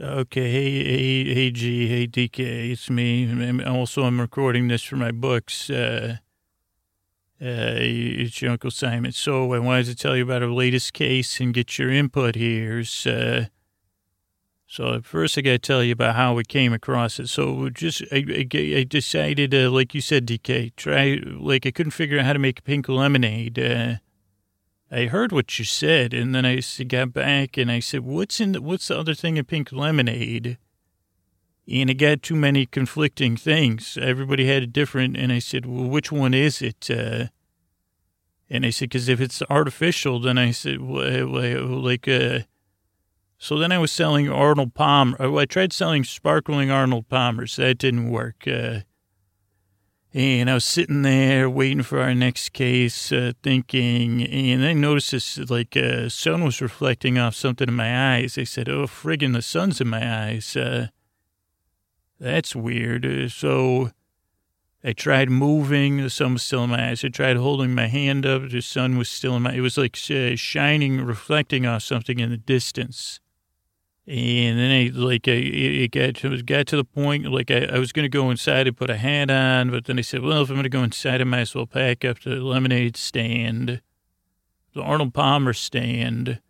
Okay, hey, hey, hey, Gee, hey, DK, it's me. Also, I'm recording this for my books. Uh, uh, it's your Uncle Simon. So I wanted to tell you about our latest case and get your input here. Uh, so first I got to tell you about how we came across it. So just, I, I, I decided, uh, like you said, DK, try, like I couldn't figure out how to make pink lemonade. I heard what you said, and then I got back and I said, "What's in? The, what's the other thing in pink lemonade?" And it got too many conflicting things. Everybody had a different, and I said, "Well, which one is it?" Uh, and I said, "Because if it's artificial, then I said, well, like, uh." So then I was selling Arnold Palmer. oh, I tried selling sparkling Arnold Palmers. That didn't work. Uh, and I was sitting there waiting for our next case, uh, thinking, and I noticed this, like, uh, sun was reflecting off something in my eyes. I said, oh, friggin', the sun's in my eyes. Uh, that's weird. Uh, so I tried moving. The sun was still in my eyes. I tried holding my hand up. The sun was still in my, it was like uh, shining, reflecting off something in the distance. And then I like I it got to, it got to the point like I, I was to go inside and put a hat on, but then I said, well, if I'm to go inside, I might as well pack up the lemonade stand, the Arnold Palmer stand.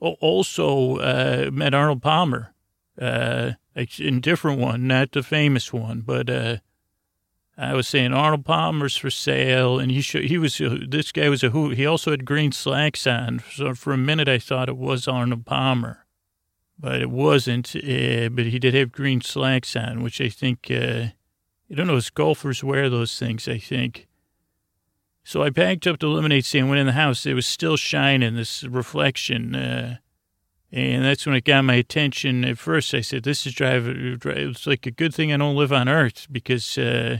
Also uh, met Arnold Palmer, uh, a different one, not the famous one, but uh, I was saying Arnold Palmer's for sale, and he he was uh, this guy was a who. He also had green slacks on, so for a minute I thought it was Arnold Palmer but it wasn't. Uh, but he did have green slacks on, which I think, uh, I don't know, as golfers wear those things, I think. So I packed up the lemonade stand, went in the house. It was still shining, this reflection. Uh, and that's when it got my attention. At first, I said, this is driving, it's like a good thing I don't live on Earth because, uh,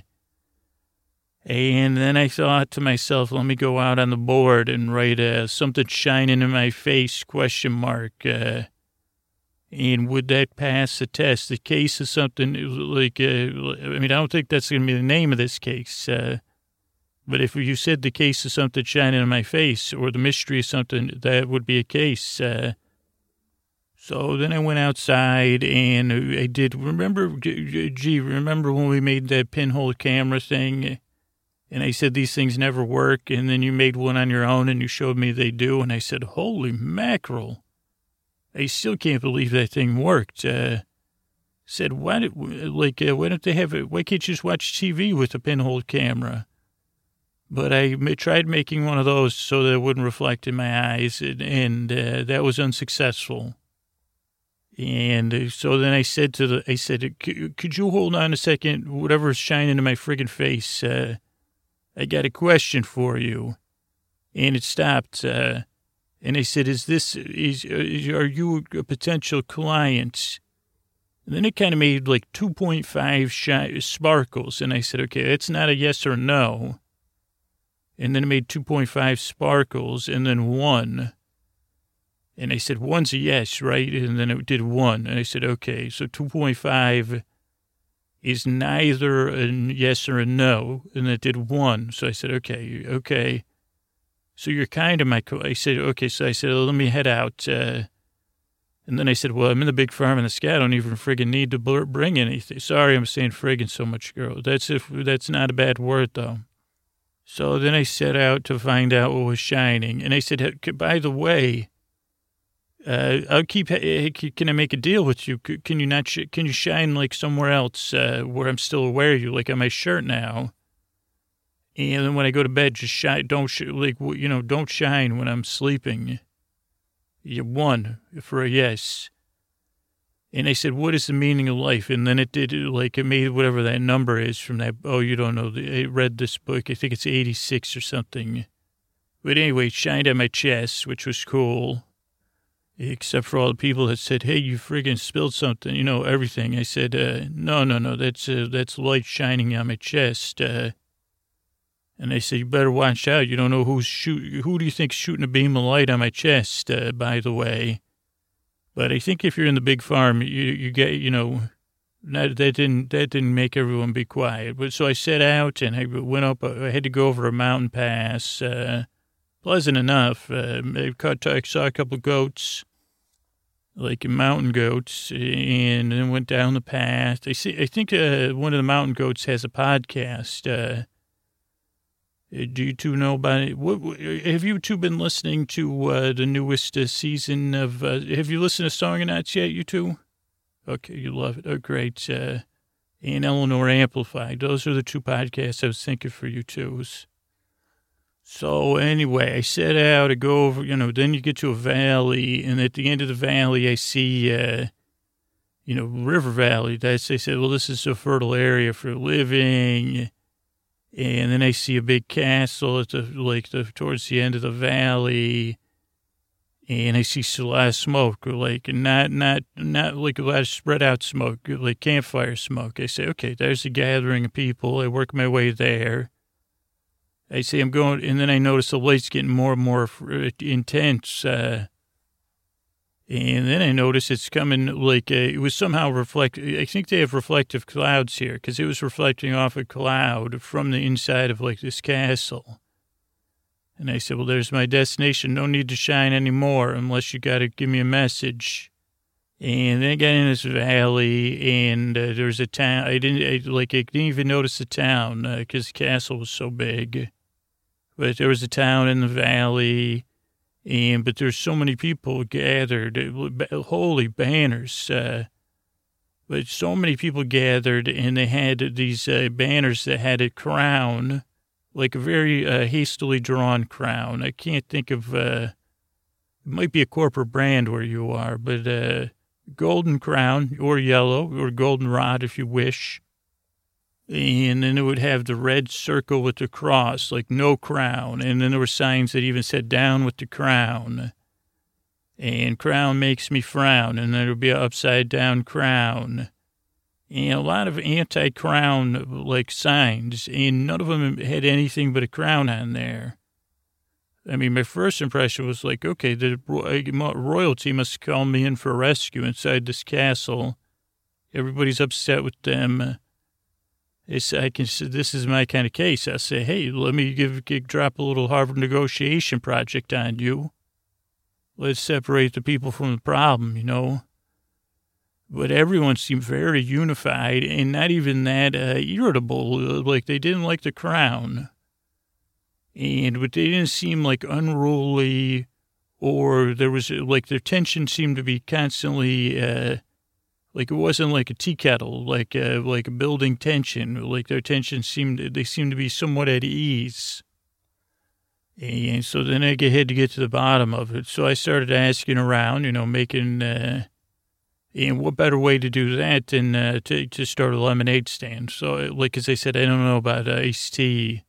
and then I thought to myself, let me go out on the board and write uh, something shining in my face, question mark. And would that pass the test? The case is something like, uh, I mean, I don't think that's going to be the name of this case. Uh, but if you said the case is something shining in my face or the mystery is something, that would be a case. Uh, so then I went outside and I did, remember, gee, remember when we made that pinhole camera thing? And I said, these things never work. And then you made one on your own and you showed me they do. And I said, holy mackerel. I still can't believe that thing worked. Uh, said, why did, like, uh, why don't they have it? Why can't you just watch TV with a pinhole camera? But I tried making one of those so that it wouldn't reflect in my eyes, and, and uh, that was unsuccessful. And uh, so then I said to the, I said, could you hold on a second? Whatever's shining in my friggin' face, uh, I got a question for you. And it stopped. Uh, and I said, "Is this is, is are you a potential client?" And then it kind of made like 2.5 shi- sparkles, and I said, "Okay, that's not a yes or no." And then it made 2.5 sparkles, and then one. And I said, "One's a yes, right?" And then it did one, and I said, "Okay, so 2.5 is neither a yes or a no," and it did one. So I said, "Okay, okay." So you're kind of my, co-. I said, okay. So I said, well, let me head out. Uh, and then I said, well, I'm in the big farm in the sky. I don't even friggin' need to bring anything. Sorry, I'm saying friggin' so much, girl. That's if that's not a bad word though. So then I set out to find out what was shining. And I said, "Hey, by the way, uh, I'll keep, hey, can I make a deal with you? Can you not, sh- can you shine like somewhere else, uh, where I'm still aware of you, like on my shirt now? And then when I go to bed, just shine. Don't sh- like you know, don't shine when I'm sleeping. You won for a yes. And I said, "What is the meaning of life?" And then it did like it made whatever that number is from that. Oh, you don't know. I read this book. I think it's eighty six or something. But anyway, it shined on my chest, which was cool. Except for all the people that said, "Hey, you friggin' spilled something," you know, everything. I said, uh, "No, no, no. That's uh, that's light shining on my chest." Uh, and they said, you better watch out. You don't know who's shoot. Who do you think's shooting a beam of light on my chest, uh, by the way? But I think if you're in the big farm, you, you get, you know, that, that didn't, that didn't make everyone be quiet. But so I set out and I went up, uh, I had to go over a mountain pass, uh, pleasant enough. Uh, I caught, I saw a couple of goats. like mountain goats, and then went down the path. I see. I think uh, one of the mountain goats has a podcast. Uh, do you two know about it? What, have you two been listening to uh, the newest uh, season of? Uh, have you listened to Song and Nuts yet? You two? Okay, you love it. Oh, great. Uh, and Eleanor Amplified. Those are the two podcasts I was thinking for you twos. So anyway, I set out to go over, you know, then you get to a valley, and at the end of the valley, I see, uh, you know, River Valley. That's, they said, well, this is a fertile area for living. And then I see a big castle at the, like, the, towards the end of the valley. And I see a lot of smoke, or like, not, not, not like a lot of spread out smoke, like campfire smoke. I say, okay, there's a gathering of people. I work my way there. I see I'm going, and then I notice the light's getting more and more intense. Uh, and then I noticed it's coming like uh, it was somehow reflect. I think they have reflective clouds here because it was reflecting off a cloud from the inside of like this castle. And I said, "Well, there's my destination. No need to shine anymore unless you got to give me a message." And then I got in this valley, and uh, there's a town. I didn't I, like. I didn't even notice the town because uh, the castle was so big but there was a town in the valley, and but there's so many people gathered, holy banners. Uh, but so many people gathered, and they had these uh, banners that had a crown, like a very uh, hastily drawn crown. I can't think of. Uh, it might be a corporate brand where you are, but uh, golden crown or yellow or golden rod if you wish and then it would have the red circle with the cross, like no crown. And then there were signs that even said down with the crown. And crown makes me frown. And then there would be an upside down crown. And a lot of anti crown like signs. And none of them had anything but a crown on there. I mean, my first impression was like, okay, the royalty must call me in for rescue inside this castle. Everybody's upset with them it's, I can, this is my kind of case. I say, hey, let me give, give drop a little Harvard negotiation project on you. Let's separate the people from the problem, you know. But everyone seemed very unified and not even that uh, irritable. Like they didn't like the crown. And, but they didn't seem like unruly or there was like their tension seemed to be constantly, uh, like it wasn't like a tea kettle, like a, like building tension. Like their tension seemed, they seemed to be somewhat at ease. And so then I had to get to the bottom of it. So I started asking around, you know, making, uh, and what better way to do that than uh, to, to start a lemonade stand? So, like as I said, I don't know about iced tea.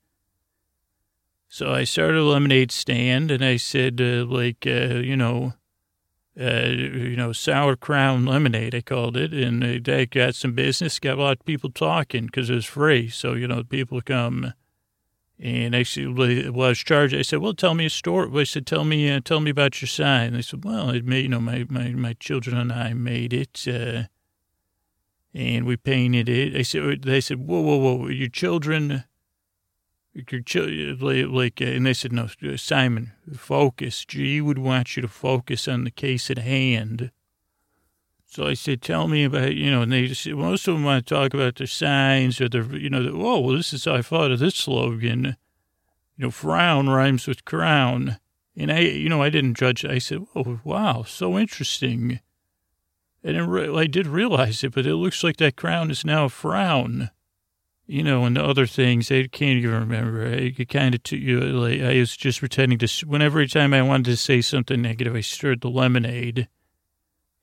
So I started a lemonade stand and I said, uh, like, uh, you know, uh, you know, sour crown lemonade, I called it. And they got some business, got a lot of people talking because it was free. So, you know, people come and actually, well, I was charged. I said, well, tell me a story. I said, tell me, uh, tell me about your sign. They said, well, it made, you know, my, my, my children and I made it. Uh, and we painted it. I said, they said, whoa, whoa, whoa, your children, your like, uh, and they said, no, uh, Simon, focus. Gee would want you to focus on the case at hand. So I said, tell me about, you know, and they just, most of them want to talk about their signs or their, you know, the, oh, well, this is how I thought of this slogan. You know, frown rhymes with crown. And I, you know, I didn't judge. I said, oh, wow, so interesting. And I did realize it, but it looks like that crown is now a frown you know, and the other things I can't even remember. I kind of, you like, I was just pretending to. Whenever time I wanted to say something negative, I stirred the lemonade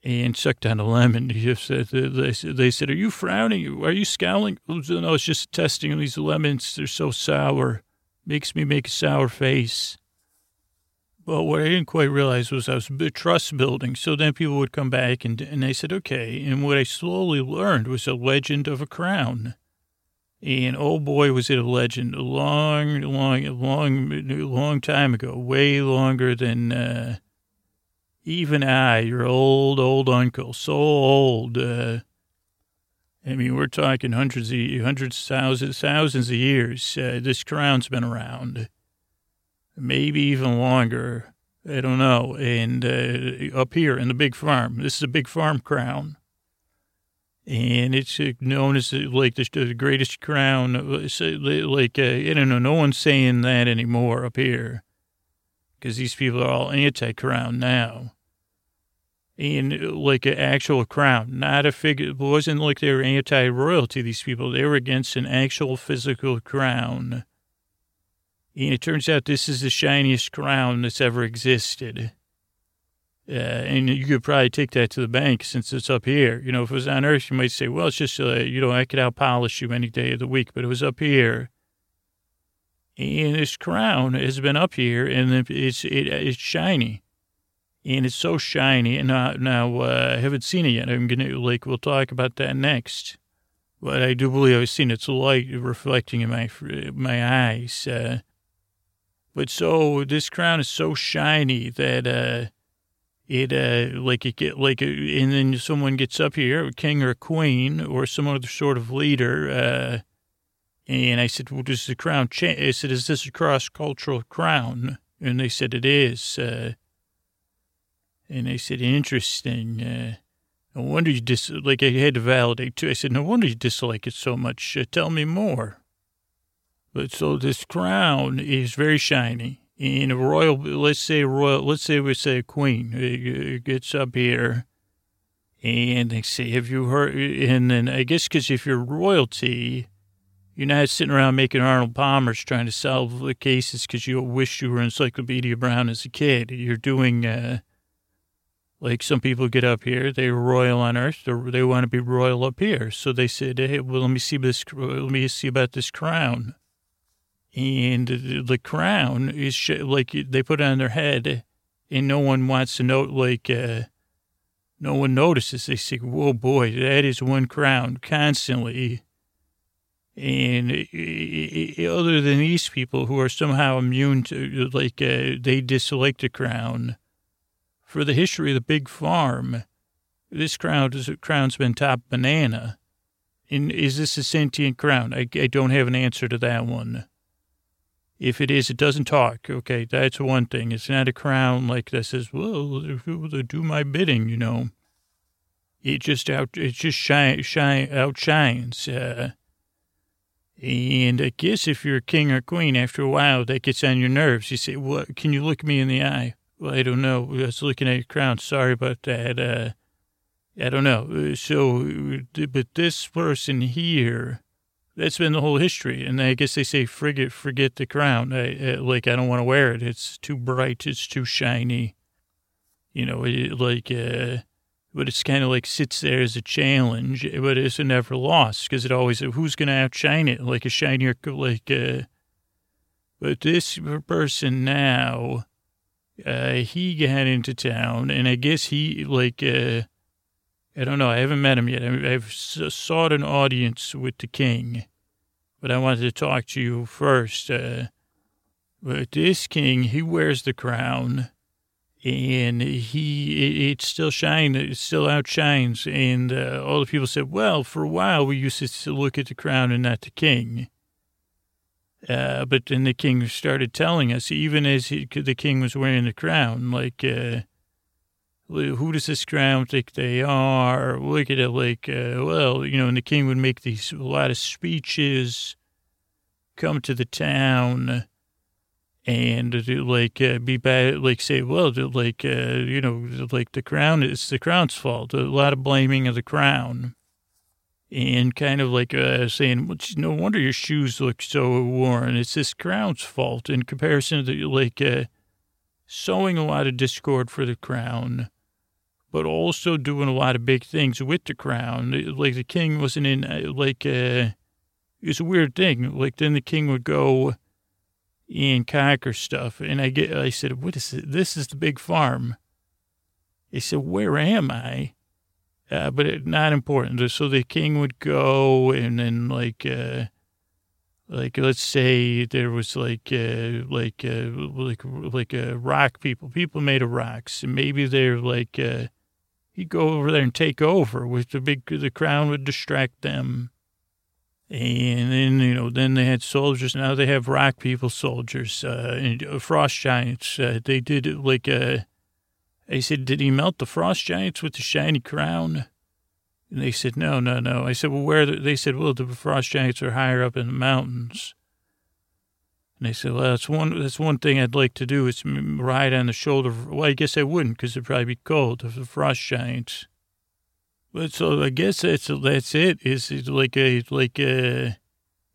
and sucked on a lemon. They said, they said, "Are you frowning? Are you scowling?" Oh, no, it's just testing these lemons. They're so sour, makes me make a sour face. But what I didn't quite realize was I was trust building. So then people would come back and and I said, "Okay." And what I slowly learned was a legend of a crown and oh boy, was it a legend! A long, long, long, long time ago, way longer than uh, even I, your old, old uncle, so old. Uh, I mean, we're talking hundreds of hundreds, thousands, thousands of years. Uh, this crown's been around, maybe even longer. I don't know. And uh, up here in the big farm, this is a big farm crown. And it's uh, known as uh, like the, greatest crown. uh, Like, I don't know, no one's saying that anymore up here because these people are all anti crown now. And like an actual crown, not a figure. It wasn't like they were anti royalty, these people. They were against an actual physical crown. And it turns out this is the shiniest crown that's ever existed. Uh, and you could probably take that to the bank since it's up here. You know, if it was on Earth, you might say, well, it's just, uh, you know, I could outpolish you any day of the week, but it was up here. And this crown has been up here and it's, it, it's shiny. And it's so shiny. And now, now uh, I haven't seen it yet. I'm going to, like, we'll talk about that next. But I do believe I've seen its light reflecting in my, my eyes. Uh, but so this crown is so shiny that uh, it uh, like it get like, uh, and then someone gets up here, a king or a queen or some other sort of leader, uh, and I said, "Well, does the crown change?" I said, "Is this a cross cultural crown?" And they said, "It is." Uh, and they said, "Interesting." Uh, no wonder you dis like I had to validate too. I said, "No wonder you dislike it so much. Uh, tell me more." But so this crown is very shiny. And a royal, let's say royal, let's say we say a queen it gets up here and they say, have you heard? And then I guess because if you're royalty, you're not sitting around making Arnold Palmer's trying to solve the cases because you wish you were Encyclopedia Brown as a kid. You're doing, uh, like some people get up here, they're royal on earth, they want to be royal up here. So they said, hey, well, let me see this, let me see about this crown and the crown is sh- like they put it on their head and no one wants to know like uh, no one notices. They say whoa boy that is one crown constantly. And it, it, other than these people who are somehow immune to like uh, they dislike the crown. For the history of the big farm this crown is crown's been top banana. And is this a sentient crown? I, I don't have an answer to that one if it is, it doesn't talk. Okay, that's one thing. It's not a crown like that says, "Well, do my bidding," you know. It just out, it just shine, shine, outshines. Uh, and I guess if you're a king or queen, after a while, that gets on your nerves. You say, "What? Can you look me in the eye?" Well, I don't know. I was looking at your crown. Sorry about that. Uh, I don't know. So, but this person here that's been the whole history. And I guess they say, forget, forget the crown. I, I, like, I don't want to wear it. It's too bright. It's too shiny. You know, it, like, uh, but it's kind of like sits there as a challenge, but it's never lost because it always, who's going to outshine it? Like a shinier, like, uh, but this person now, uh, he got into town and I guess he, like, uh, I don't know. I haven't met him yet. I've sought an audience with the king, but I wanted to talk to you first. Uh, but this king, he wears the crown, and he it, it still shines. It still outshines. And uh, all the people said, "Well, for a while we used to look at the crown and not the king." Uh, but then the king started telling us, even as he, the king was wearing the crown, like. Uh, who does this crown think they are? Look at it like, uh, well, you know, and the king would make these a lot of speeches, come to the town, and like uh, be bad, like say, well, like uh, you know, like the crown is the crown's fault. A lot of blaming of the crown, and kind of like uh, saying, well, no wonder your shoes look so worn. It's this crown's fault in comparison to like uh, sowing a lot of discord for the crown but also doing a lot of big things with the crown. Like the king wasn't in, uh, like, uh, it was a weird thing. Like then the king would go and conquer stuff. And I get, I said, what is it? This is the big farm. He said, where am I? Uh, but it, not important. So the king would go and then like, uh, like let's say there was like uh, like uh, like like uh, rock people people made of rocks and maybe they're like uh, he'd go over there and take over with the big, the crown would distract them. And then, you know, then they had soldiers. Now they have rock people soldiers, uh, and uh, frost giants. Uh, they did it like, uh, I said, did he melt the frost giants with the shiny crown? And they said, no, no, no. I said, well, where? The, they said, well, the frost giants are higher up in the mountains. And they said, well, that's one, that's one thing I'd like to do is ride on the shoulder. Well, I guess I wouldn't because it'd probably be cold of the frost giants. But so I guess that's, that's it. Is it like a, like a,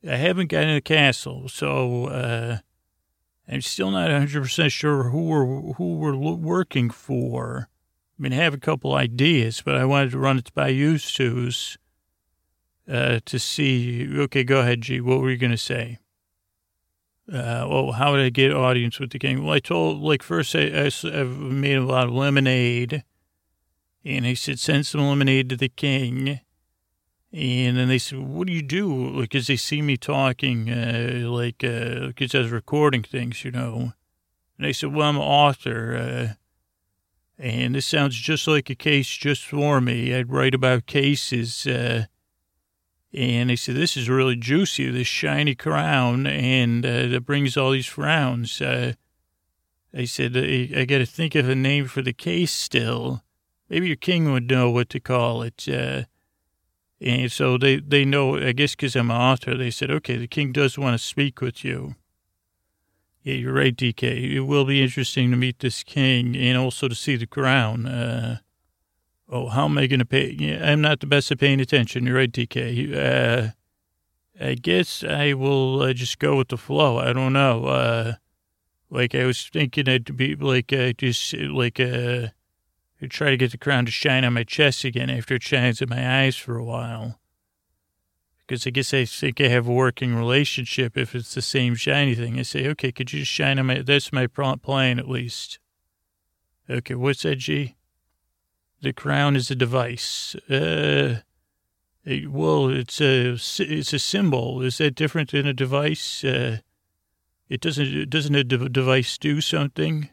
I haven't gotten a castle. So, uh, I'm still not 100% sure who we're, who we're working for. I mean, I have a couple ideas, but I wanted to run it by you, Suze, uh, to see. Okay, go ahead, Gee. What were you going to say? Uh, well, how did I get audience with the king? Well, I told, like, first I, I, have made a lot of lemonade, and I said, send some lemonade to the king. And then they said, what do you do? Because they see me talking, uh, like, because uh, I was recording things, you know. And they said, well, I'm an author. Uh, and this sounds just like a case just for me. I'd write about cases. And they said, this is really juicy, this shiny crown, and uh, brings all these frowns. Uh, I said, I, I got to think of a name for the case still. Maybe your king would know what to call it. Uh, and so they, they know, I guess because I'm an author, they said, okay, the king does want to speak with you. Yeah, you're right, DK. It will be interesting to meet this king and also to see the crown. Uh, oh, how am I going to pay? I'm not the best at paying attention. You're right, DK. Uh, I guess I will uh, just go with the flow. I don't know. Uh, like I was thinking it'd be like uh, just like uh, try to get the crown to shine on my chest again after it shines in my eyes for a while because I guess I think I have a working relationship if it's the same shiny thing. I say, okay, could you just shine on my, that's my plan at least. Okay, what's that, Gee? The crown is a device. Uh, it, well, it's a, it's a symbol. Is that different than a device? Uh, it doesn't, doesn't a device do something?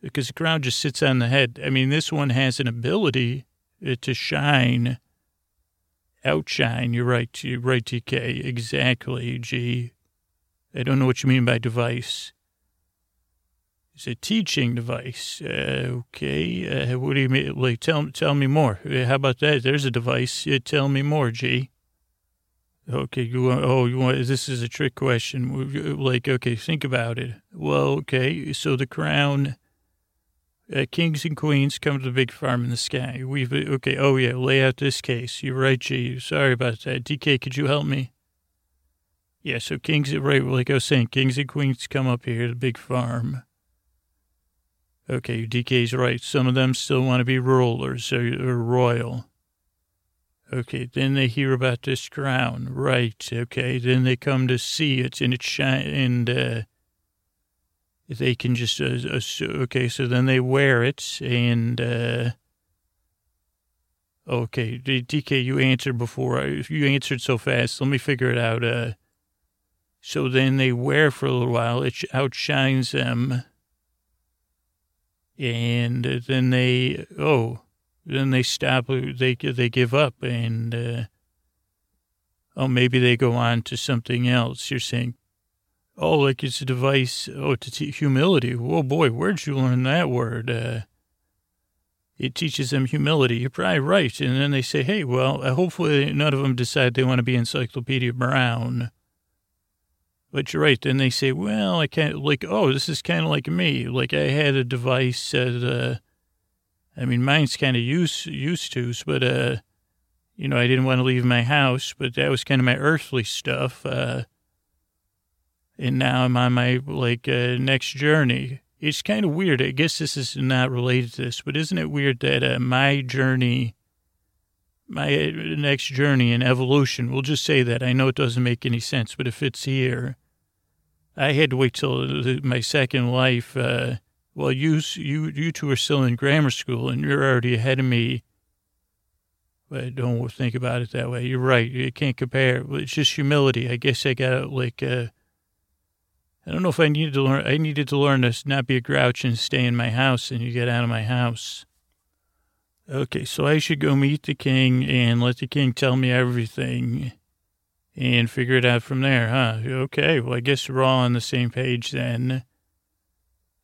Because the crown just sits on the head. I mean, this one has an ability uh, to shine Outshine. You're right. You're right, DK. Exactly, Gee. I don't know what you mean by device. It's a teaching device. Uh, okay. Uh, what do you mean? Like, tell, tell me more. Uh, how about that? There's a device. Uh, tell me more, Gee. Okay. You want, oh, you want, this is a trick question. Like, okay, think about it. Well, okay. So the crown uh, kings and queens come to the big farm in the sky. We've, okay, oh yeah, lay out this case. You're right, Gee. Sorry about that. DK, could you help me? Yeah, so kings, right, like I was saying, kings and queens come up here to the big farm. Okay, DK's right. Some of them still want to be rulers or, or royal. Okay, then they hear about this crown. Right, okay, then they come to see it and it shine, and, uh, they can just uh, uh, okay so then they wear it and uh, okay dk you answered before you answered so fast let me figure it out uh, so then they wear for a little while it outshines them and then they oh then they stop they they give up and uh, oh maybe they go on to something else you're saying Oh, like it's a device. Oh, to teach humility. Oh boy, where'd you learn that word? Uh, it teaches them humility. You're probably right. And then they say, hey, well, uh, hopefully none of them decide they want to be Encyclopedia Brown. But you're right. Then they say, well, I can't, like, oh, this is kind of like me. Like I had a device that, uh, I mean, mine's kind of used, used to, but, uh, you know, I didn't want to leave my house, but that was kind of my earthly stuff. Uh, and now I'm on my like uh, next journey. It's kind of weird. I guess this is not related to this, but isn't it weird that uh, my journey, my uh, next journey in evolution, we'll just say that. I know it doesn't make any sense, but if it's here, I had to wait till my second life. Uh, well, you, you, you two are still in grammar school and you're already ahead of me. But don't think about it that way. You're right. You can't compare. It's just humility. I guess I got like, uh, I don't know if I needed to learn. I needed to learn to not be a grouch and stay in my house and you get out of my house. Okay, so I should go meet the king and let the king tell me everything. And figure it out from there, huh? Okay, well, I guess we're all on the same page then.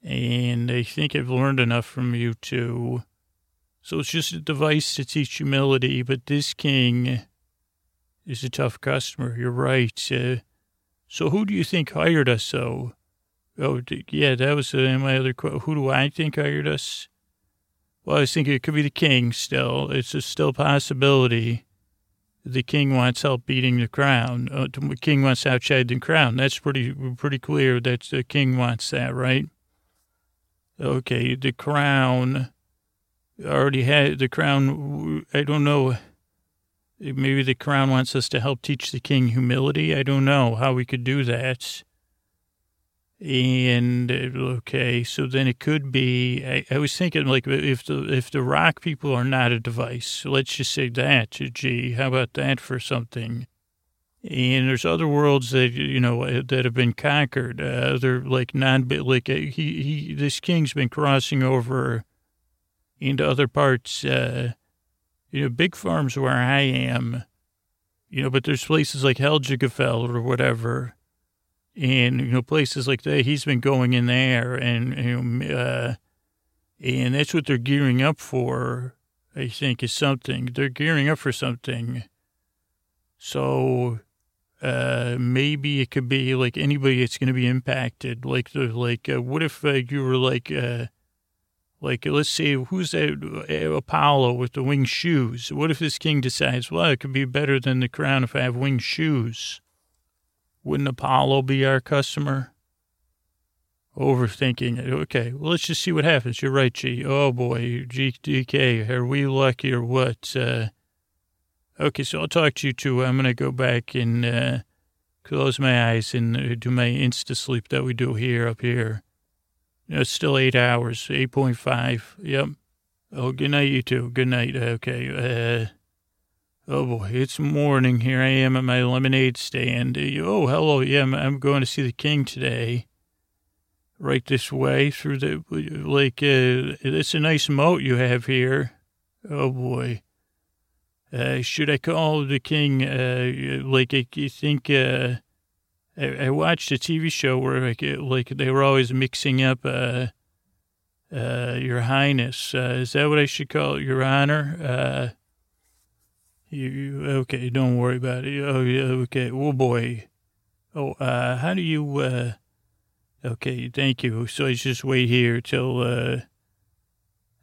And I think I've learned enough from you two. So it's just a device to teach humility, but this king is a tough customer. You're right. Uh, so who do you think hired us, so? Oh, yeah, that was uh, my other quote. Who do I think hired us? Well, I was thinking it could be the king still. It's a still possibility the king wants help beating the crown. Uh, the king wants outside the crown. That's pretty pretty clear that the king wants that, right? Okay, the crown already had the crown. I don't know. Maybe the crown wants us to help teach the king humility. I don't know how we could do that. And okay, so then it could be. I, I, was thinking like if the if the rock people are not a device, let's just say that. Gee, how about that for something? And there's other worlds that you know that have been conquered. Uh, they're like non like uh, he he this king's been crossing over into other parts. Uh, you know, big farms where I am. You know, but there's places like Helgafell or whatever and you know places like that. He's been going in there, and you know, uh, and that's what they're gearing up for. I think is something they're gearing up for something. So uh, maybe it could be like anybody that's going to be impacted. Like the like, uh, what if uh, you were like, uh, like let's say who's that uh, Apollo with the winged shoes? What if this king decides, well, it could be better than the crown if I have winged shoes? Wouldn't Apollo be our customer? Overthinking it. Okay, well, let's just see what happens. You're right, Gee. Oh, boy, GDK, are we lucky or what? Uh, okay, so I'll talk to you too. I'm going to go back and uh, close my eyes and uh, do my insta sleep that we do here up here. You know, it's still eight hours, 8.5. Yep. Oh, good night, you too. Good night. Okay. Uh, Oh boy, it's morning. Here I am at my lemonade stand. Oh, hello. Yeah, I'm, going to see the king today. Right this way through the like. Uh, it's a nice moat you have here. Oh boy. Uh, should I call the king? Uh, like I, think. Uh, I, I, watched a TV show where like, like they were always mixing up. Uh, uh, Your Highness. Uh, is that what I should call it? Your Honor? You, okay, don't worry about it. Oh, yeah, okay. Oh, boy. Oh, uh, how do you, uh, okay, thank you. So I just wait here till, uh,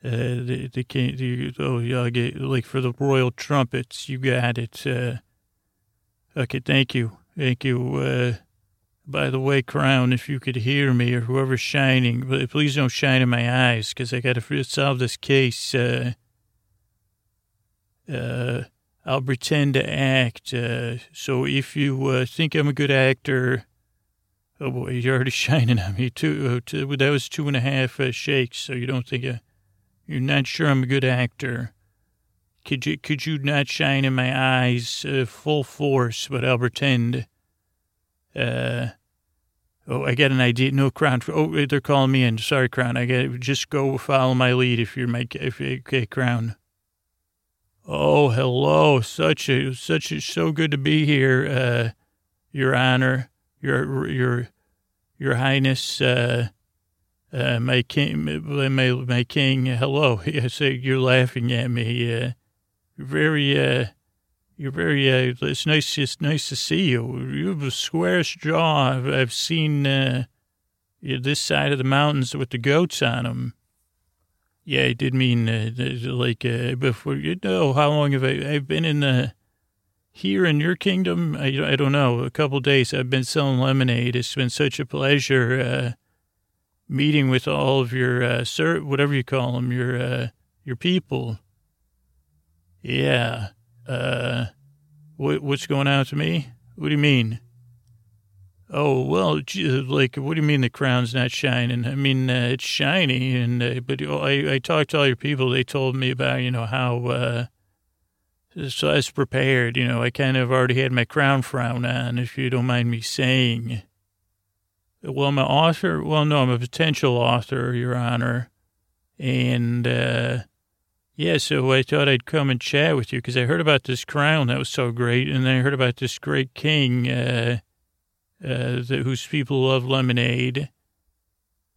uh, the, the king, the, oh, yeah, get, like for the royal trumpets, you got it. Uh, okay, thank you. Thank you. Uh, by the way, Crown, if you could hear me or whoever's shining, please don't shine in my eyes because I got to solve this case. Uh, uh, I'll pretend to act. Uh, so if you uh, think I'm a good actor, oh boy, you're already shining on me. Two, uh, two that was two and a half uh, shakes. So you don't think uh, you're not sure I'm a good actor. Could you could you not shine in my eyes uh, full force? But I'll pretend. Uh, oh, I got an idea. No, Crown. Oh, they're calling me in. Sorry, Crown. I got just go follow my lead if you're my if okay, Crown. Oh, hello. Such a, such a, so good to be here, uh, Your Honor, Your, Your, Your Highness, uh, uh, my king, my, my king. Hello. I say you're laughing at me. Uh, you're very, uh, you're very, uh, it's nice, it's nice to see you. You have the squarest jaw I've, I've seen, uh, this side of the mountains with the goats on them. Yeah, I did mean uh, like uh, before. You know, how long have I? I've been in the here in your kingdom. I, I don't know. A couple days. I've been selling lemonade. It's been such a pleasure uh, meeting with all of your uh, sir, whatever you call them, your uh, your people. Yeah. Uh, what what's going on to me? What do you mean? Oh well, like what do you mean the crown's not shining? I mean uh, it's shiny, and uh, but I I talked to all your people. They told me about you know how. Uh, so I was prepared. You know, I kind of already had my crown frown on, if you don't mind me saying. Well, I'm an author. Well, no, I'm a potential author, Your Honor, and uh, Yeah, so I thought I'd come and chat with you because I heard about this crown that was so great, and then I heard about this great king uh, uh, that, whose people love lemonade.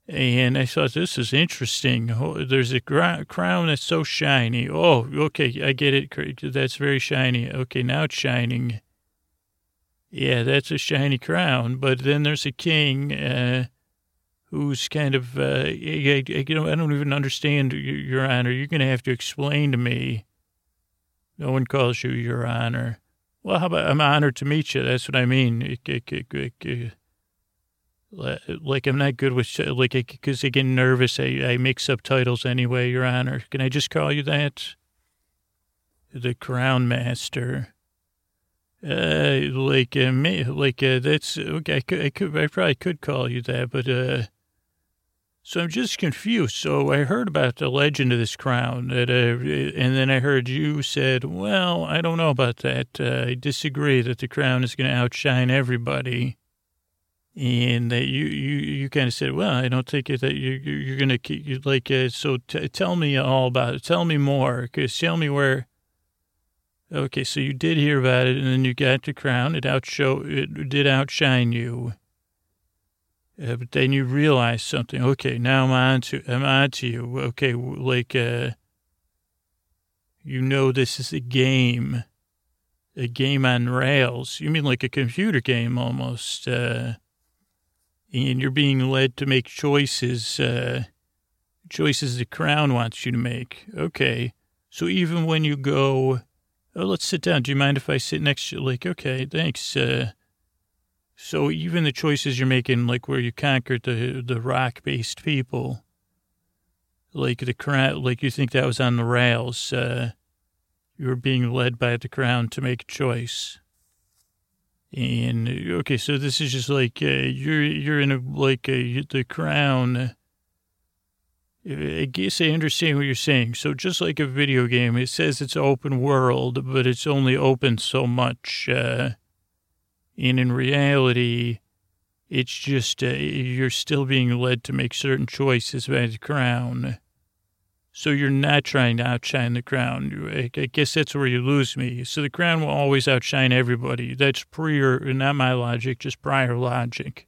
And I thought this is interesting. There's a crown that's so shiny. Oh, okay, I get it. That's very shiny. Okay, now it's shining. Yeah, that's a shiny crown. But then there's a king. Uh, who's kind of, uh, I, I, I don't even understand, Your Honor. You're going to have to explain to me. No one calls you Your Honor. Well, how about I'm honored to meet you? That's what I mean. Like I'm not good with like because I get nervous. I, I make subtitles anyway, Your Honor. Can I just call you that? The Crown Master. Uh, like uh, me, like uh, that's okay. I could, I could, I probably could call you that, but uh, so I'm just confused. So I heard about the legend of this crown, that, uh, and then I heard you said, "Well, I don't know about that. Uh, I disagree that the crown is going to outshine everybody." And that you, you, you kind of said, "Well, I don't think that you, you're going to keep like." Uh, so t- tell me all about it. Tell me more. Cause tell me where. Okay, so you did hear about it, and then you got the crown. It outshow. It did outshine you uh, but then you realize something. Okay, now I'm on to, I'm on to you. Okay, like, uh, you know this is a game, a game on rails. You mean like a computer game almost. Uh, and you're being led to make choices, uh, choices the crown wants you to make. Okay. So even when you go, oh, let's sit down. Do you mind if I sit next to you? Like, okay, thanks. Uh, so even the choices you're making, like where you conquered the the rock based people, like the crown, like you think that was on the rails, uh, you were being led by the crown to make a choice. And okay, so this is just like uh, you're you're in a like a, the crown. I guess I understand what you're saying. So just like a video game, it says it's open world, but it's only open so much. Uh, and in reality, it's just uh, you're still being led to make certain choices by the crown. So you're not trying to outshine the crown. I guess that's where you lose me. So the crown will always outshine everybody. That's prior, not my logic, just prior logic.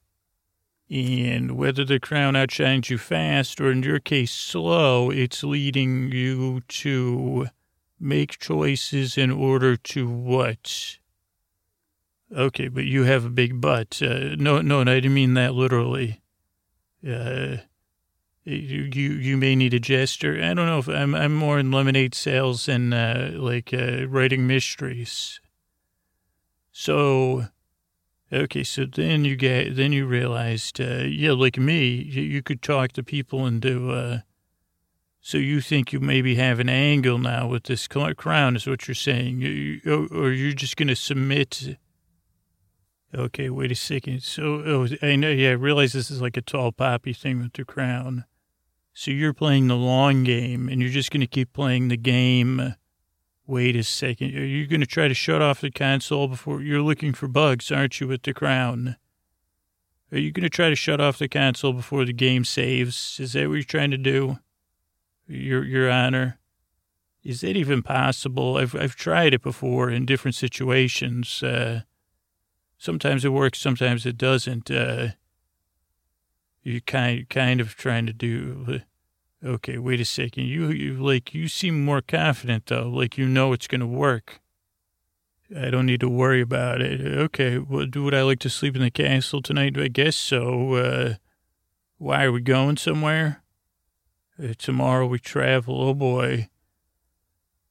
And whether the crown outshines you fast or in your case slow, it's leading you to make choices in order to what? Okay, but you have a big butt. Uh, no, no, I didn't mean that literally. Uh, you, you, you may need a jester. I don't know if I'm, I'm more in lemonade sales and, uh, like, uh, writing mysteries. So, okay, so then you get, then you realized, uh, yeah, like me, you, you could talk to people and do, uh, so you think you maybe have an angle now with this crown is what you're saying, you, or you're just going to submit Okay, wait a second. So, oh, I know, yeah, I realize this is like a tall poppy thing with the crown. So you're playing the long game and you're just going to keep playing the game. Wait a second. Are you going to try to shut off the console before you're looking for bugs, aren't you, with the crown? Are you going to try to shut off the console before the game saves? Is that what you're trying to do? Your, your honor? Is that even possible? I've, I've tried it before in different situations. Uh, sometimes it works, sometimes it doesn't. Uh, you kind kind of trying to do. Okay, wait a second. You you like you seem more confident though, like you know it's gonna work. I don't need to worry about it. Okay, well, do would I like to sleep in the castle tonight? I guess so. Uh, why are we going somewhere? Uh, tomorrow we travel. Oh boy.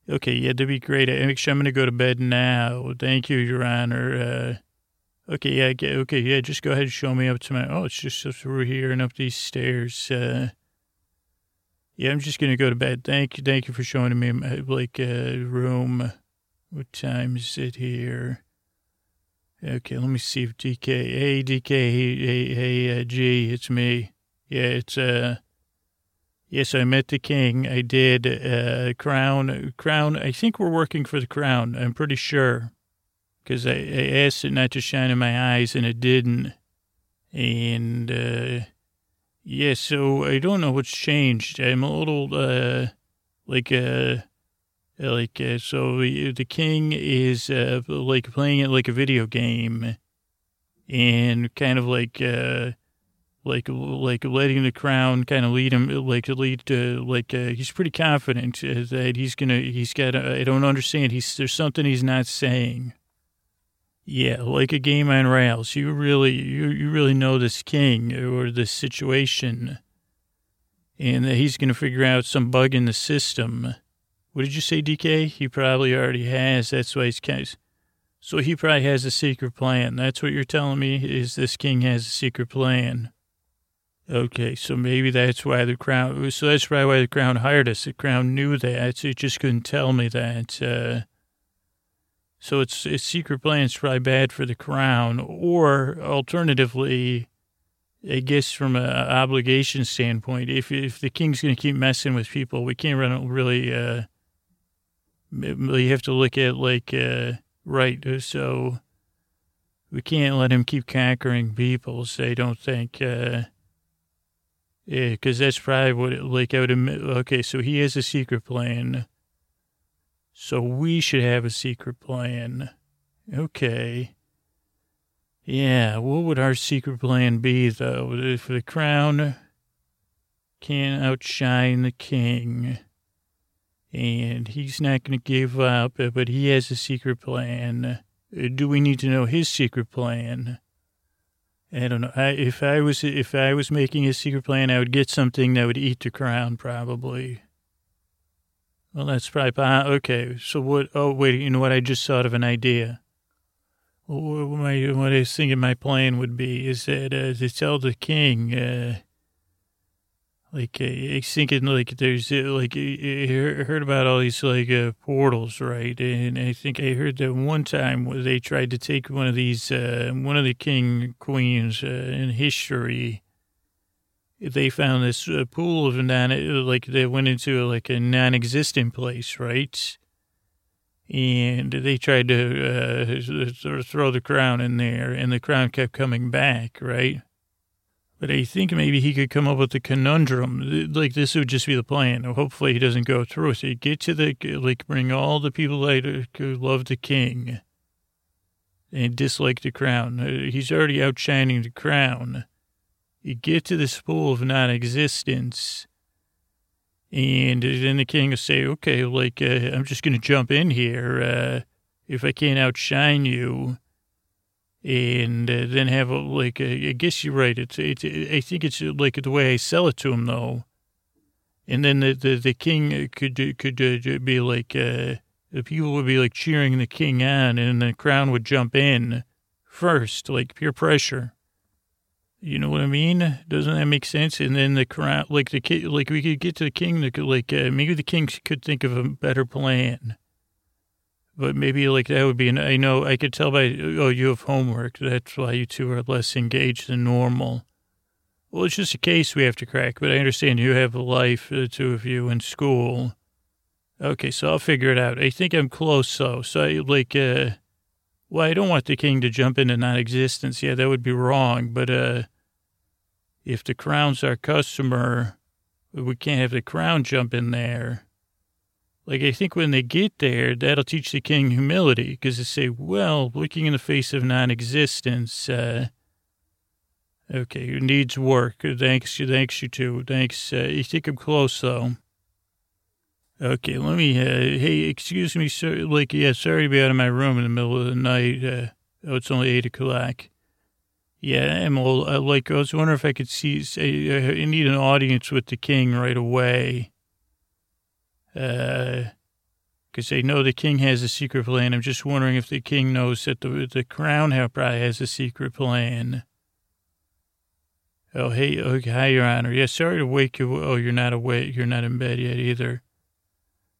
Okay, yeah, that'd be great. Actually, I'm gonna go to bed now. Thank you, Your Honor. Uh, Okay, yeah, okay, yeah, just go ahead and show me up to my, oh, it's just through here and up these stairs. Uh, yeah, I'm just to go to bed. Thank you, thank you for showing me my, like, uh, room. What time is it here? Okay, let me see if DK, hey, DK, hey, hey, uh, Gee, it's me. Yeah, it's, uh, yes, I met the king. I did, uh, crown, crown, I think we're working for the crown. I'm pretty sure because I, I, asked it not to shine in my eyes and it didn't. And, uh, yeah, so I don't know what's changed. I'm a little, uh, like, uh, Like, uh, so the, king is uh, like playing it like a video game and kind of like, uh, like, like letting the crown kind of lead him, like lead to, like, uh, he's pretty confident uh, that he's gonna, he's got, uh, I don't understand. He's, there's something he's not saying. Yeah, like a game on rails. You really, you, you really know this king or this situation and that he's going to figure out some bug in the system. What did you say, DK? He probably already has. That's why he's kind so he probably has a secret plan. That's what you're telling me is this king has a secret plan. Okay, so maybe that's why the crown. So that's probably why the crown hired us. The crown knew that. It just couldn't tell me that. Uh, so it's a secret plan. It's probably bad for the crown, or alternatively, I guess from an obligation standpoint, if if the king's going to keep messing with people, we can't run really. Uh, have to look at like uh, right. So we can't let him keep conquering people. So I don't think. Uh, yeah, because that's probably what it, like I would admit. Okay, so he has a secret plan. So we should have a secret plan. Okay. Yeah, what would our secret plan be, though? If the crown can't outshine the king, and he's not going to give up, uh, but he has a secret plan. Uh, do we need to know his secret plan? I don't know. I, if I was if I was making a secret plan, I would get something that would eat the crown, probably. Well, that's probably okay. So what? Oh, wait. You know what? I just thought of an idea What, my, what I was thinking my plan would be is that uh, to tell the king, uh, like uh, I thinking like there's uh, like I heard about all these like uh, portals, right? And I think I heard that one time they tried to take one of these, uh, one of the king queens uh, in history. They found this uh, pool of non, like they went into like a non-existent place, right? and they tried to uh, sort of throw the crown in there, and the crown kept coming back, right? But I think maybe he could come up with a conundrum. Like this would just be the plan. Hopefully he doesn't go through it. get to the like, bring all the people that love the king and dislike the crown. Uh, he's already outshining the crown. You get to this pool of non-existence and then the king will say, okay, like, uh, I'm just going to jump in here. Uh, if I can't outshine you and uh, then have a, like, a, I guess you're right. It's, it's, I think it's like the way I sell it to him though. And then the, the, the king could, could uh, be like, uh, the people would be like cheering the king on and the crown would jump in first, like peer pressure. You know what I mean? Doesn't that make sense? And then the crown, like the king, like we could get to the king. Like uh, maybe the king could think of a better plan. But maybe like that would be an. I know I could tell by oh you have homework. That's why you two are less engaged than normal. Well, it's just a case we have to crack. But I understand you have a life, the two of you in school. Okay, so I'll figure it out. I think I'm close though. So I like. uh well, I don't want the king to jump into non-existence. Yeah, that would be wrong. But uh, if the crown's our customer, we can't have the crown jump in there. Like, I think when they get there, that'll teach the king humility because they say, well, looking in the face of non-existence, uh, okay, it needs work. Thanks, you thanks you too. Thanks. Uh, you think I'm close though. Okay, let me, uh, hey, excuse me, sir. Like, yeah, sorry to be out of my room in the middle of the night. Uh, oh, it's only eight o'clock. Yeah, I'm old. Uh, like, I was wondering if I could see, say, I need an audience with the king right away. Uh, because they know the king has a secret plan. I'm just wondering if the king knows that the the crown probably has a secret plan. Oh, hey, hi, Your Honor. Yeah, sorry to wake you. Oh, you're not awake. You're not in bed yet either.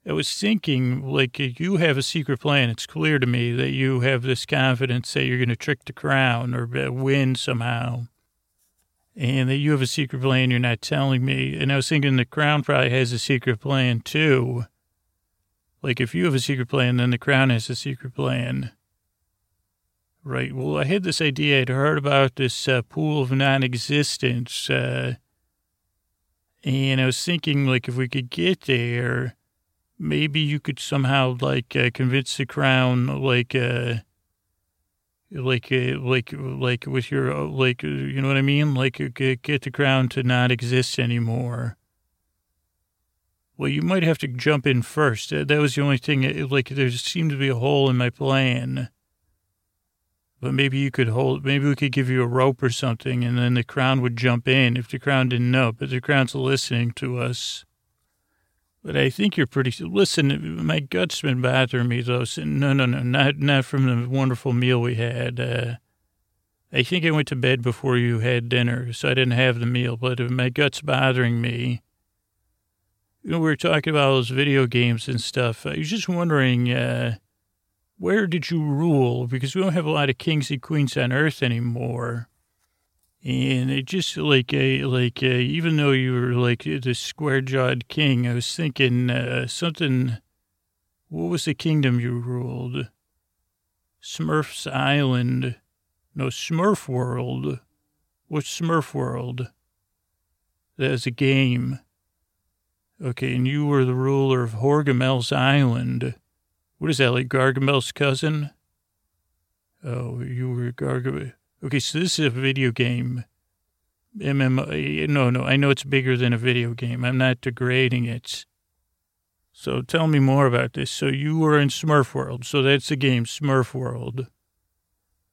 I was thinking, like, you have a secret plan. It's clear to me that you have this confidence that you're going to trick the crown or win somehow, and that you have a secret plan you're not telling me. And I was thinking the crown probably has a secret plan too. Like, if you have a secret plan, then the crown has a secret plan. Right. Well, I had this idea. I'd heard about this uh, pool of non existence. Uh, and I was thinking, like, if we could get there maybe you could somehow like uh, convince the crown, like, uh, like, uh, like, like with your, uh, like, you know what I mean? Like, uh, get, the crown to not exist anymore. Well, you might have to jump in first. That was the only thing. Like, there seemed to be a hole in my plan. But maybe you could hold, maybe we could give you a rope or something, and then the crown would jump in if the crown didn't know. But the crown's listening to us. But I think you're pretty. Listen, my gut's been bothering me though. No, no, no, not not from the wonderful meal we had. Uh, I think I went to bed before you had dinner, so I didn't have the meal. But my gut's bothering me. You know, we were talking about those video games and stuff. I was just wondering, uh, where did you rule? Because we don't have a lot of kings and queens on Earth anymore. And it just like a like a, even though you were like the square jawed king, I was thinking uh, something. What was the kingdom you ruled? Smurf's Island, no Smurf World. What's Smurf World? That was a game. Okay, and you were the ruler of Horgamel's Island. What is that, like Gargamel's cousin? Oh, you were Gargamel. Okay, so this is a video game. MMO. No, no, I know it's bigger than a video game. I'm not degrading it. So tell me more about this. So you were in Smurf World. So that's the game, Smurf World.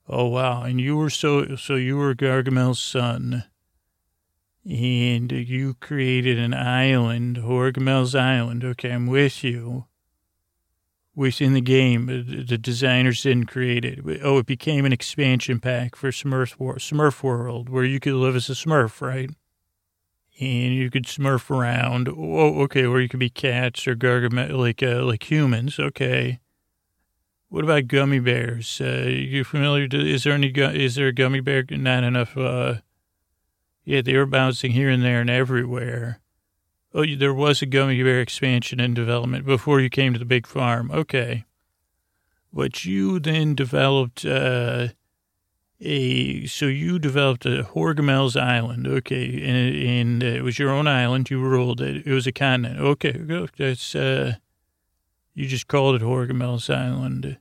Oh wow! And you were so so you were Gargamel's son, and you created an island, Gargamel's Island. Okay, I'm with you within the game. The designers didn't create it. Oh, it became an expansion pack for Smurf, Smurf World where you could live as a Smurf, right? And you could Smurf around. Oh, okay, or you could be cats or Gargamel, like uh, like humans. Okay. What about gummy bears? Uh, you familiar? To, is there any? Is there a gummy bear? Not enough. Uh, yeah, they were bouncing here and there and everywhere. Oh, there was a gummy bear expansion in development before you came to the big farm. Okay. But you then developed uh, a, so you developed a Horgamel's Island. Okay. And, and it was your own island. You ruled it. It was a continent. Okay. That's, uh, you just called it Horgamel's Island.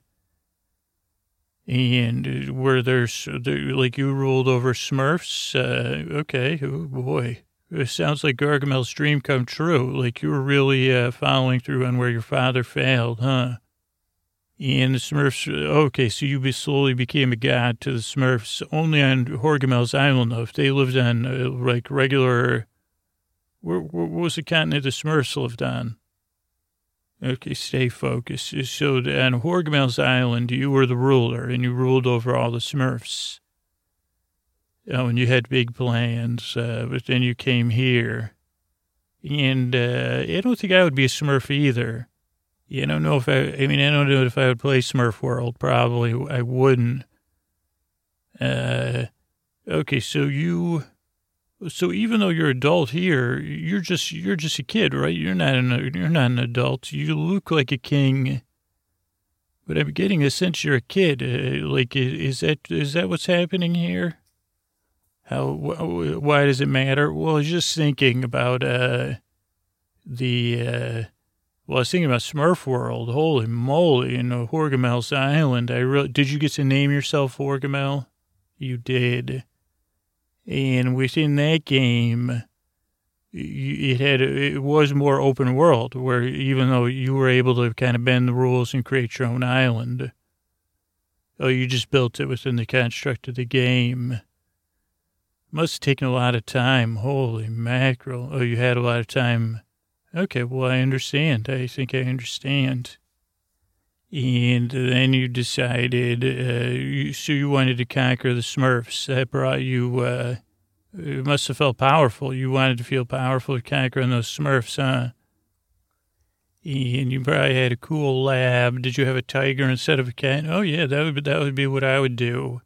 And were there, like you ruled over Smurfs? Uh, okay. Oh, boy. It sounds like Gargamel's dream come true. Like you were really uh, following through on where your father failed, huh? And the Smurfs, okay, so you slowly became a god to the Smurfs only on Horgamel's Island, though. If they lived on, uh, like, regular, where, what was the continent the Smurfs lived on? Okay, stay focused. So on Horgamel's Island, you were the ruler, and you ruled over all the Smurfs. Oh, and you had big plans, uh, but then you came here. And uh, I don't think I would be a Smurf either. I don't know if I, I mean, I don't know if I would play Smurf World. Probably I wouldn't. Uh, okay, so you, so even though you're adult here, you're just, you're just a kid, right? You're not an, you're not an adult. You look like a king. But I'm getting a sense you're a kid. Uh, like, is that, is that what's happening here? How, why does it matter? Well, I was just thinking about, uh, the, uh, well, I was thinking about Smurf World. Holy moly, in uh, Horgamel's Island. I really, did you get to name yourself Horgamel? You did. And within that game, it had, it was more open world where even though you were able to kind of bend the rules and create your own island, oh, you just built it within the construct of the game. Must have taken a lot of time. Holy mackerel. Oh, you had a lot of time. Okay, well, I understand. I think I understand. And then you decided, uh, you, so you wanted to conquer the Smurfs. That brought you, uh, must have felt powerful. You wanted to feel powerful conquering those Smurfs, huh? And you probably had a cool lab. Did you have a tiger instead of a cat? Oh, yeah, that would, that would be what I would do.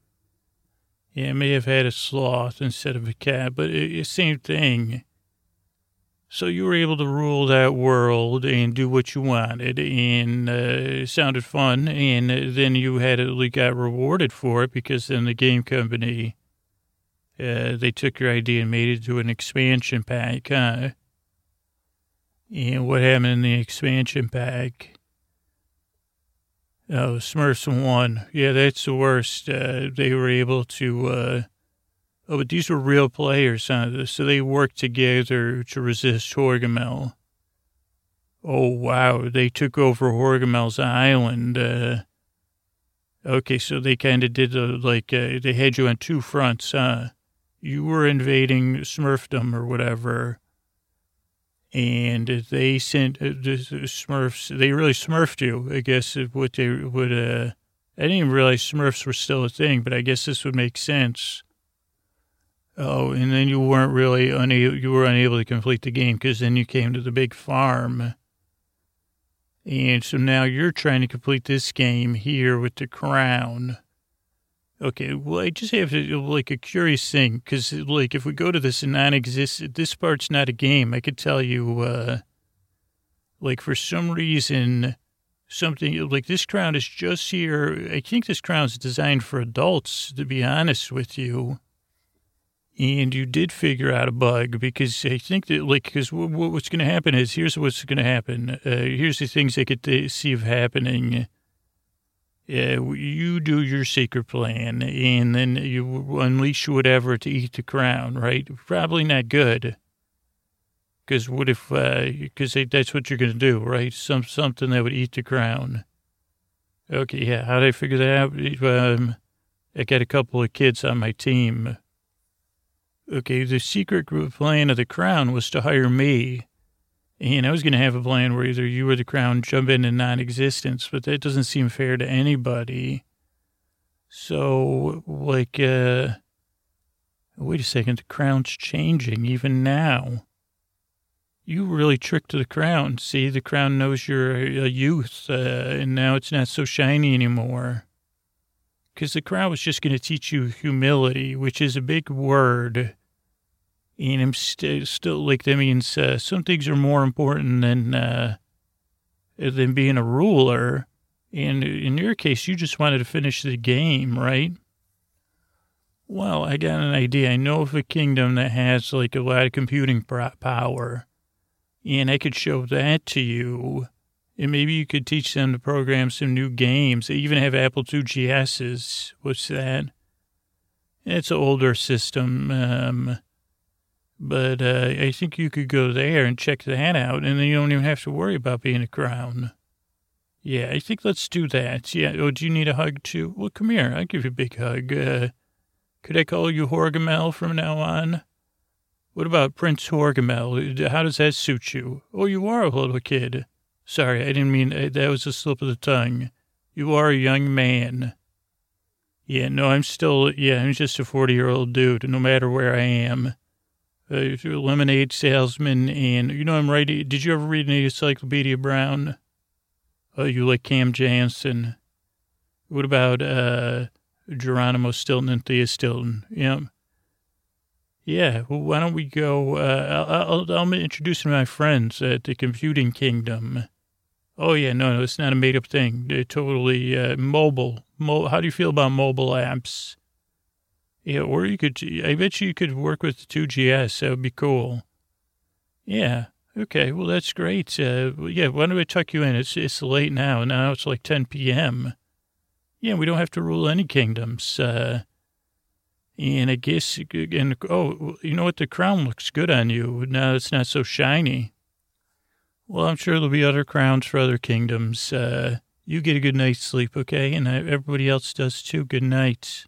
Yeah, may have had a sloth instead of a cat, but the same thing. So you were able to rule that world and do what you wanted, and uh, it sounded fun. And then you had at least got rewarded for it because then the game company uh, they took your idea and made it to an expansion pack, huh? And what happened in the expansion pack? Oh, Smurfs won. Yeah, that's the worst. Uh, they were able to. Uh, oh, but these were real players, huh? So they worked together to resist Horgamel. Oh, wow. They took over Horgamel's island. Uh, okay, so they kind of did a, like, uh, they had you on two fronts, huh? You were invading Smurfdom or whatever and they sent uh, the Smurfs. They really Smurfed you, I guess. What they would. Uh, I didn't even realize Smurfs were still a thing, but I guess this would make sense. Oh, and then you weren't really unable. You were unable to complete the game because then you came to the big farm, and so now you're trying to complete this game here with the crown. Okay, well, I just have to, like a curious thing because, like, if we go to this and non-exist, this part's not a game. I could tell you, uh, like, for some reason, something like this crown is just here. I think this crown's designed for adults, to be honest with you. And you did figure out a bug because I think that, like, because what's going to happen is here's what's going to happen. Uh, here's the things I could see of happening uh, you do your secret plan, and then you unleash whatever to eat the crown, right? Probably not good. Because what if, because uh, that's what you're going to do, right? Some Something that would eat the crown. Okay, yeah, how did I figure that out? Um, I got a couple of kids on my team. Okay, the secret plan of the crown was to hire me and I was going to have a plan where either you or the crown jump into non-existence, but that doesn't seem fair to anybody. So, like, uh, wait a second, the crown's changing even now. You really tricked the crown. See, the crown knows you're a youth, uh, and now it's not so shiny anymore. Because the crown was just going to teach you humility, which is a big word and I'm st- still like that means uh, some things are more important than uh, than being a ruler. And in your case, you just wanted to finish the game, right? Well, I got an idea. I know of a kingdom that has like a lot of computing power, and I could show that to you. And maybe you could teach them to program some new games. They even have Apple II GSs. What's that? It's an older system. Um, but uh, I think you could go there and check that out, and then you don't even have to worry about being a crown. Yeah, I think let's do that. Yeah. Oh, do you need a hug too? Well, come here. I'll give you a big hug. Uh, could I call you Horgamel from now on? What about Prince Horgamel? How does that suit you? Oh, you are a little kid. Sorry, I didn't mean uh, that was a slip of the tongue. You are a young man. Yeah, no, I'm still, yeah, I'm just a 40 year old dude, no matter where I am uh, lemonade salesman, and you know I'm writing. Did you ever read any Encyclopedia Brown? Oh, you like Cam Jansen? What about uh, Geronimo Stilton and Thea Stilton? Yeah. Yeah, well, why don't we go? Uh, I'll, I'll, I'll introduce my friends at the Computing Kingdom. Oh, yeah, no, no, it's not a made up thing. They're totally uh, mobile. Mo- How do you feel about mobile apps? Yeah, or you could, I bet you could work with the 2GS. That would be cool. Yeah. Okay. Well, that's great. Uh, yeah. Why don't we tuck you in? It's, it's late now. Now it's like 10 p.m. Yeah. We don't have to rule any kingdoms. Uh, and I guess, and oh, you know what? The crown looks good on you. Now it's not so shiny. Well, I'm sure there'll be other crowns for other kingdoms. Uh, you get a good night's sleep, okay? And everybody else does too. Good night.